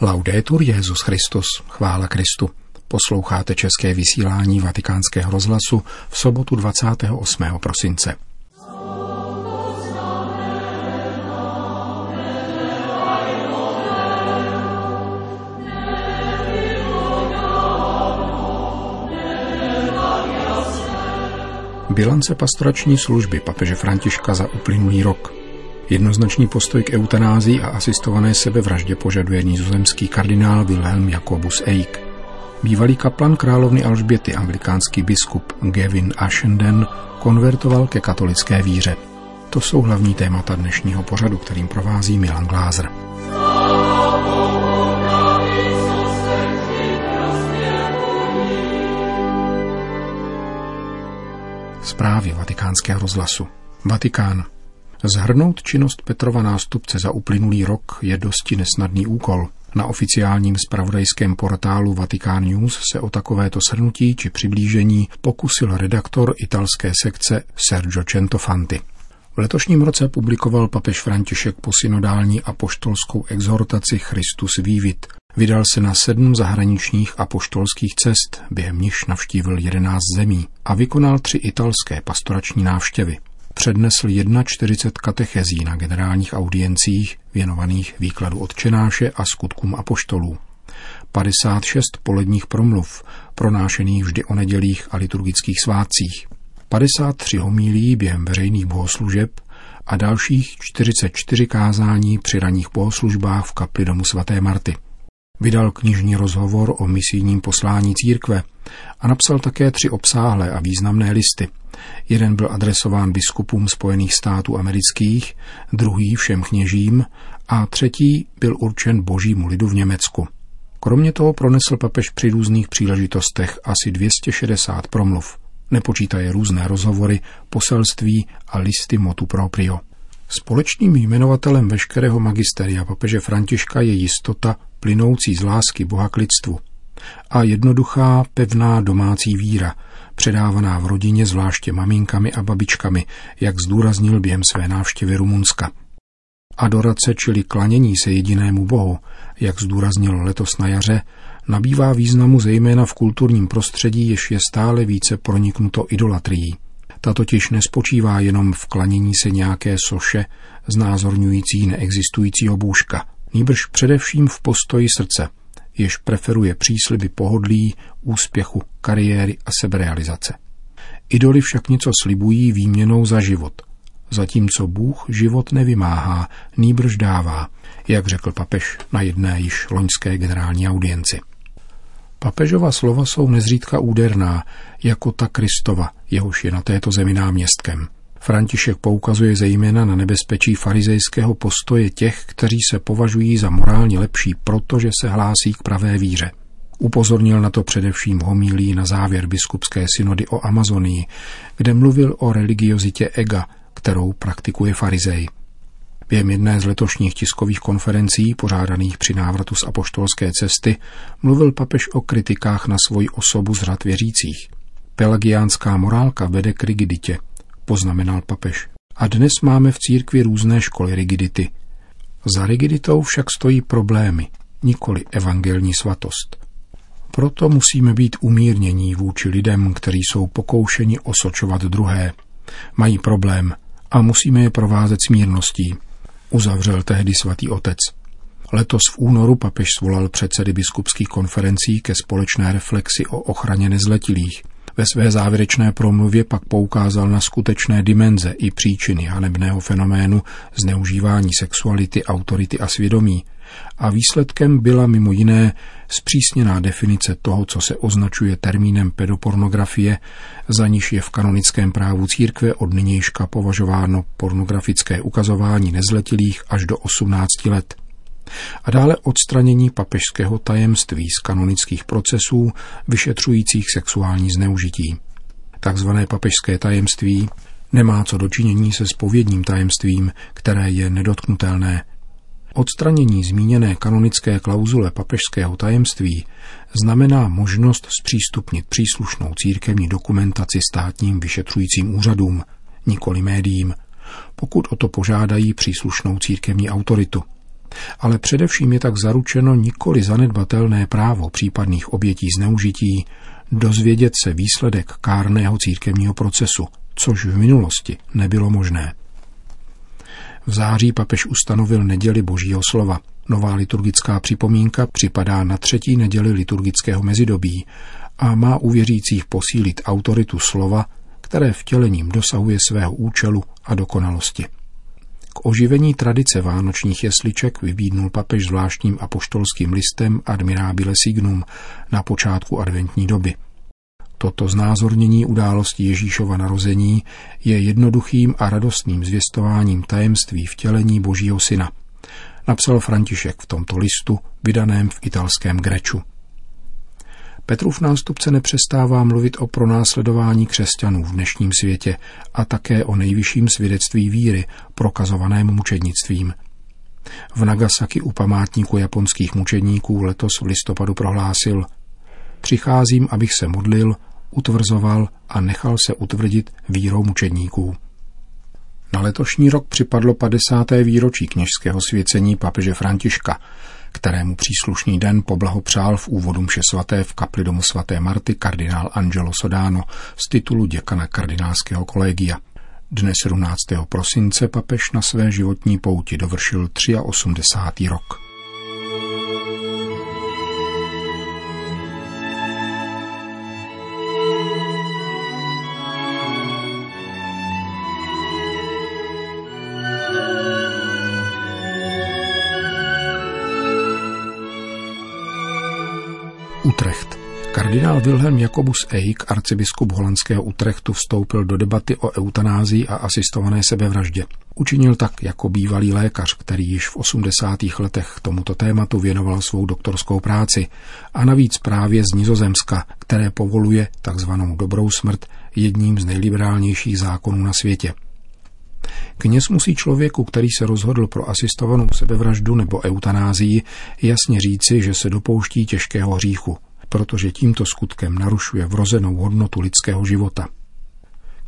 Laudetur Jezus Christus, chvála Kristu. Posloucháte české vysílání Vatikánského rozhlasu v sobotu 28. prosince. Bilance pastorační služby papeže Františka za uplynulý rok – Jednoznačný postoj k eutanázii a asistované sebevraždě požaduje nizozemský kardinál Wilhelm Jakobus Eik. Bývalý kaplan královny Alžběty, anglikánský biskup Gavin Ashenden, konvertoval ke katolické víře. To jsou hlavní témata dnešního pořadu, kterým provází Milan Glázer. Zprávy vatikánského rozhlasu. Vatikán. Zhrnout činnost Petrova nástupce za uplynulý rok je dosti nesnadný úkol. Na oficiálním spravodajském portálu Vatikán News se o takovéto shrnutí či přiblížení pokusil redaktor italské sekce Sergio Centofanti. V letošním roce publikoval papež František posynodální apoštolskou exhortaci Christus Vivit. Vydal se na sedm zahraničních apoštolských cest, během nichž navštívil jedenáct zemí a vykonal tři italské pastorační návštěvy přednesl 41 katechezí na generálních audiencích věnovaných výkladu odčenáše a skutkům apoštolů. 56 poledních promluv, pronášených vždy o nedělích a liturgických svátcích. 53 homílí během veřejných bohoslužeb a dalších 44 kázání při raných bohoslužbách v kapli domu svaté Marty. Vydal knižní rozhovor o misijním poslání církve a napsal také tři obsáhlé a významné listy. Jeden byl adresován biskupům Spojených států amerických, druhý všem kněžím a třetí byl určen božímu lidu v Německu. Kromě toho pronesl papež při různých příležitostech asi 260 promluv. Nepočítaje různé rozhovory, poselství a listy motu proprio. Společným jmenovatelem veškerého magisteria papeže Františka je jistota plynoucí z lásky Boha k lidstvu a jednoduchá, pevná domácí víra, předávaná v rodině zvláště maminkami a babičkami, jak zdůraznil během své návštěvy Rumunska. Adorace, čili klanění se jedinému bohu, jak zdůraznil letos na jaře, nabývá významu zejména v kulturním prostředí, jež je stále více proniknuto idolatrií. Ta totiž nespočívá jenom v klanění se nějaké soše, znázorňující neexistujícího bůžka, nýbrž především v postoji srdce, jež preferuje přísliby pohodlí, úspěchu, kariéry a seberealizace. Idoly však něco slibují výměnou za život, zatímco Bůh život nevymáhá, nýbrž dává, jak řekl papež na jedné již loňské generální audienci. Papežova slova jsou nezřídka úderná, jako ta Kristova, jehož je na této zemi náměstkem. František poukazuje zejména na nebezpečí farizejského postoje těch, kteří se považují za morálně lepší, protože se hlásí k pravé víře. Upozornil na to především homílí na závěr biskupské synody o Amazonii, kde mluvil o religiozitě ega, kterou praktikuje farizej. Během jedné z letošních tiskových konferencí, pořádaných při návratu z apoštolské cesty, mluvil papež o kritikách na svoji osobu z řad věřících. Pelagiánská morálka vede k rigiditě, poznamenal papež. A dnes máme v církvi různé školy rigidity. Za rigiditou však stojí problémy, nikoli evangelní svatost. Proto musíme být umírnění vůči lidem, kteří jsou pokoušeni osočovat druhé. Mají problém a musíme je provázet smírností, uzavřel tehdy svatý otec. Letos v únoru papež svolal předsedy biskupských konferencí ke společné reflexi o ochraně nezletilých. Ve své závěrečné promluvě pak poukázal na skutečné dimenze i příčiny hanebného fenoménu zneužívání sexuality, autority a svědomí. A výsledkem byla mimo jiné zpřísněná definice toho, co se označuje termínem pedopornografie, za níž je v kanonickém právu církve od nynějška považováno pornografické ukazování nezletilých až do 18 let a dále odstranění papežského tajemství z kanonických procesů vyšetřujících sexuální zneužití. Takzvané papežské tajemství nemá co dočinění se spovědním tajemstvím, které je nedotknutelné. Odstranění zmíněné kanonické klauzule papežského tajemství znamená možnost zpřístupnit příslušnou církevní dokumentaci státním vyšetřujícím úřadům, nikoli médiím, pokud o to požádají příslušnou církevní autoritu – Ale především je tak zaručeno nikoli zanedbatelné právo případných obětí zneužití dozvědět se výsledek kárného církevního procesu, což v minulosti nebylo možné. V září papež ustanovil neděli Božího slova. Nová liturgická připomínka připadá na třetí neděli liturgického mezidobí a má u věřících posílit autoritu slova, které vtělením dosahuje svého účelu a dokonalosti. K oživení tradice vánočních jesliček vybídnul papež zvláštním apoštolským listem Admirabile Signum na počátku adventní doby. Toto znázornění události Ježíšova narození je jednoduchým a radostným zvěstováním tajemství vtělení Božího syna. Napsal František v tomto listu, vydaném v italském Greču. Petrův nástupce nepřestává mluvit o pronásledování křesťanů v dnešním světě a také o nejvyšším svědectví víry, prokazovaném mučednictvím. V Nagasaki u památníku japonských mučedníků letos v listopadu prohlásil Přicházím, abych se modlil, utvrzoval a nechal se utvrdit vírou mučedníků. Na letošní rok připadlo 50. výročí kněžského svěcení papeže Františka, kterému příslušný den poblahopřál v úvodu mše svaté v kapli domu svaté Marty kardinál Angelo Sodano z titulu děkana kardinálského kolegia. Dne 17. prosince papež na své životní pouti dovršil 83. rok. Kardinál Wilhelm Jakobus Eik, arcibiskup holandského Utrechtu, vstoupil do debaty o eutanázii a asistované sebevraždě. Učinil tak jako bývalý lékař, který již v 80. letech tomuto tématu věnoval svou doktorskou práci a navíc právě z Nizozemska, které povoluje takzvanou dobrou smrt jedním z nejliberálnějších zákonů na světě. Kněz musí člověku, který se rozhodl pro asistovanou sebevraždu nebo eutanázii, jasně říci, že se dopouští těžkého hříchu, protože tímto skutkem narušuje vrozenou hodnotu lidského života.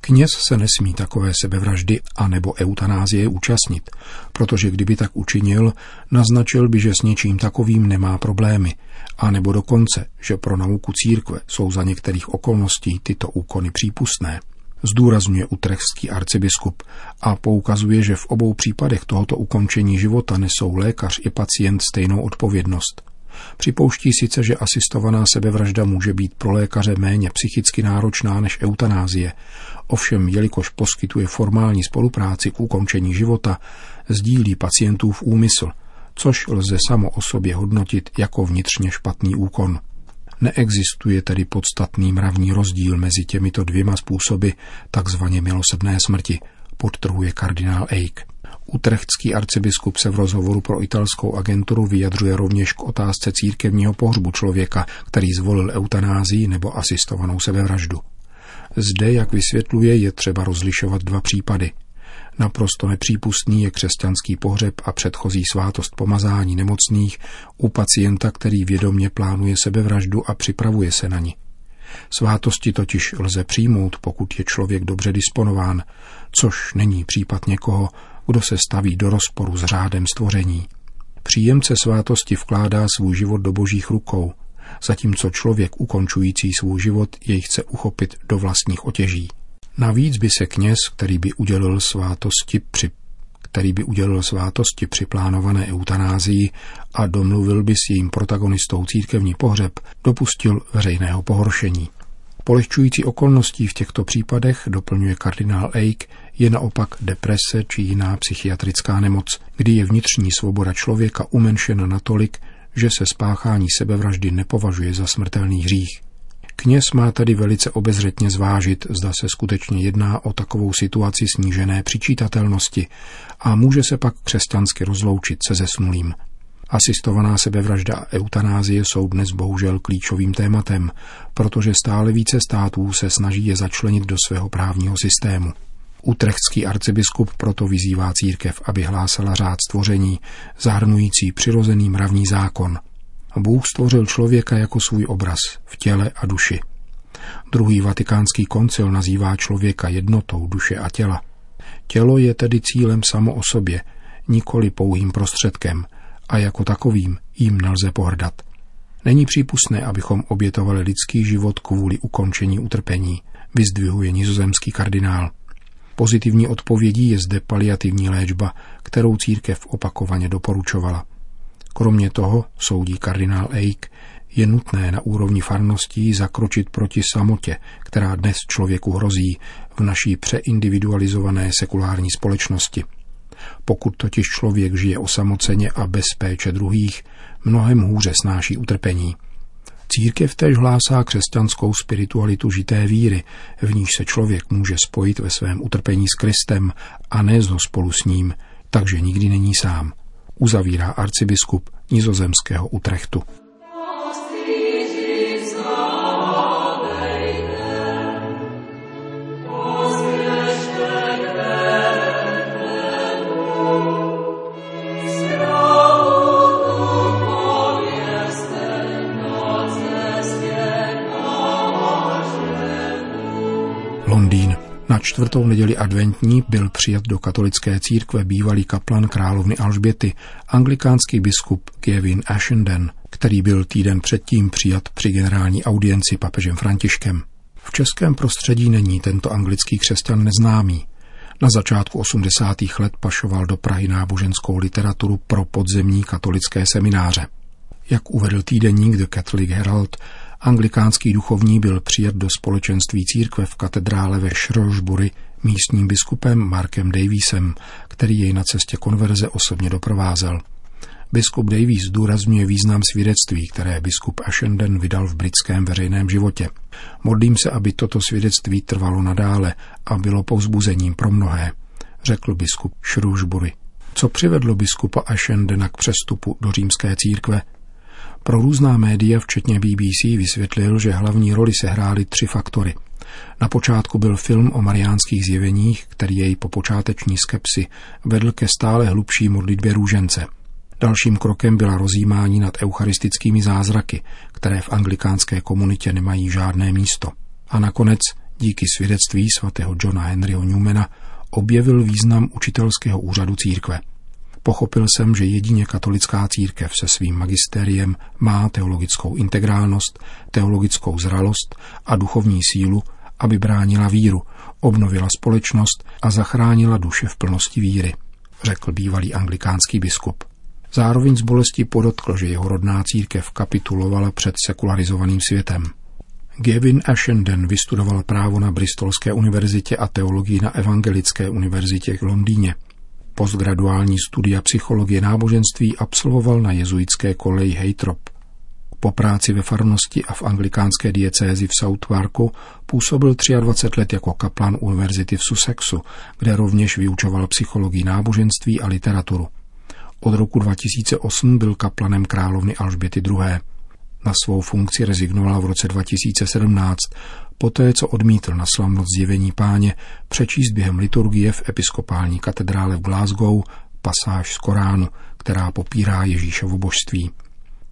Kněz se nesmí takové sebevraždy a nebo eutanázie účastnit, protože kdyby tak učinil, naznačil by, že s něčím takovým nemá problémy, a nebo dokonce, že pro nauku církve jsou za některých okolností tyto úkony přípustné zdůrazňuje utrechský arcibiskup a poukazuje, že v obou případech tohoto ukončení života nesou lékař i pacient stejnou odpovědnost. Připouští sice, že asistovaná sebevražda může být pro lékaře méně psychicky náročná než eutanázie, ovšem jelikož poskytuje formální spolupráci k ukončení života, sdílí pacientův úmysl, což lze samo o sobě hodnotit jako vnitřně špatný úkon. Neexistuje tedy podstatný mravní rozdíl mezi těmito dvěma způsoby takzvaně milosrdné smrti, podtrhuje kardinál Eik. Utrechtský arcibiskup se v rozhovoru pro italskou agenturu vyjadřuje rovněž k otázce církevního pohřbu člověka, který zvolil eutanázii nebo asistovanou sebevraždu. Zde, jak vysvětluje, je třeba rozlišovat dva případy – Naprosto nepřípustný je křesťanský pohřeb a předchozí svátost pomazání nemocných u pacienta, který vědomně plánuje sebevraždu a připravuje se na ní. Svátosti totiž lze přijmout, pokud je člověk dobře disponován, což není případ někoho, kdo se staví do rozporu s řádem stvoření. Příjemce svátosti vkládá svůj život do božích rukou, zatímco člověk ukončující svůj život jej chce uchopit do vlastních otěží. Navíc by se kněz, který by udělil svátosti při který by udělil svátosti při plánované eutanázii a domluvil by s jejím protagonistou církevní pohřeb, dopustil veřejného pohoršení. Polehčující okolností v těchto případech, doplňuje kardinál Eik, je naopak deprese či jiná psychiatrická nemoc, kdy je vnitřní svoboda člověka umenšena natolik, že se spáchání sebevraždy nepovažuje za smrtelný hřích. Kněz má tedy velice obezřetně zvážit, zda se skutečně jedná o takovou situaci snížené přičítatelnosti a může se pak křesťansky rozloučit se zesnulým. Asistovaná sebevražda a eutanázie jsou dnes bohužel klíčovým tématem, protože stále více států se snaží je začlenit do svého právního systému. Utrechtský arcibiskup proto vyzývá církev, aby hlásala řád stvoření, zahrnující přirozený mravní zákon – Bůh stvořil člověka jako svůj obraz v těle a duši. Druhý vatikánský koncil nazývá člověka jednotou duše a těla. Tělo je tedy cílem samo o sobě, nikoli pouhým prostředkem a jako takovým jim nelze pohrdat. Není přípustné, abychom obětovali lidský život kvůli ukončení utrpení, vyzdvihuje nizozemský kardinál. Pozitivní odpovědí je zde paliativní léčba, kterou církev opakovaně doporučovala. Kromě toho, soudí kardinál Eik, je nutné na úrovni farností zakročit proti samotě, která dnes člověku hrozí v naší přeindividualizované sekulární společnosti. Pokud totiž člověk žije osamoceně a bez péče druhých, mnohem hůře snáší utrpení. Církev též hlásá křesťanskou spiritualitu žité víry, v níž se člověk může spojit ve svém utrpení s Kristem a ne spolu s ním, takže nikdy není sám. Uzavírá arcibiskup nizozemského Utrechtu. Čtvrtou neděli adventní byl přijat do katolické církve bývalý kaplan královny Alžběty, anglikánský biskup Kevin Ashenden, který byl týden předtím přijat při generální audienci papežem Františkem. V českém prostředí není tento anglický křesťan neznámý. Na začátku 80. let pašoval do Prahy náboženskou literaturu pro podzemní katolické semináře. Jak uvedl týdeník The Catholic Herald, Anglikánský duchovní byl přijat do společenství církve v katedrále ve Shrewsbury místním biskupem Markem Daviesem, který jej na cestě konverze osobně doprovázel. Biskup Davies zdůrazňuje význam svědectví, které biskup Ashenden vydal v britském veřejném životě. Modlím se, aby toto svědectví trvalo nadále a bylo povzbuzením pro mnohé, řekl biskup Shrewsbury. Co přivedlo biskupa Ashendena k přestupu do římské církve, pro různá média, včetně BBC, vysvětlil, že hlavní roli sehrály tři faktory. Na počátku byl film o mariánských zjeveních, který jej po počáteční skepsi vedl ke stále hlubší modlitbě růžence. Dalším krokem byla rozjímání nad eucharistickými zázraky, které v anglikánské komunitě nemají žádné místo. A nakonec, díky svědectví svatého Johna Henryho Newmana, objevil význam učitelského úřadu církve – Pochopil jsem, že jedině katolická církev se svým magistériem má teologickou integrálnost, teologickou zralost a duchovní sílu, aby bránila víru, obnovila společnost a zachránila duše v plnosti víry, řekl bývalý anglikánský biskup. Zároveň z bolesti podotkl, že jeho rodná církev kapitulovala před sekularizovaným světem. Gavin Ashenden vystudoval právo na Bristolské univerzitě a teologii na Evangelické univerzitě v Londýně – Postgraduální studia psychologie náboženství absolvoval na jezuitské koleji Heytrop. Po práci ve farnosti a v anglikánské diecézi v Southwarku působil 23 let jako kaplan univerzity v Sussexu, kde rovněž vyučoval psychologii náboženství a literaturu. Od roku 2008 byl kaplanem královny Alžběty II. Na svou funkci rezignoval v roce 2017, poté co odmítl na slavnost zjevení páně přečíst během liturgie v episkopální katedrále v Glasgow pasáž z Koránu, která popírá Ježíšovo božství.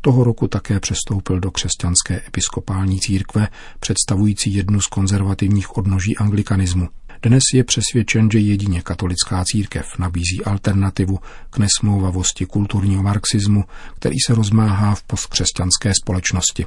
Toho roku také přestoupil do křesťanské episkopální církve, představující jednu z konzervativních odnoží anglikanismu. Dnes je přesvědčen, že jedině katolická církev nabízí alternativu k nesmouvavosti kulturního marxismu, který se rozmáhá v postkřesťanské společnosti.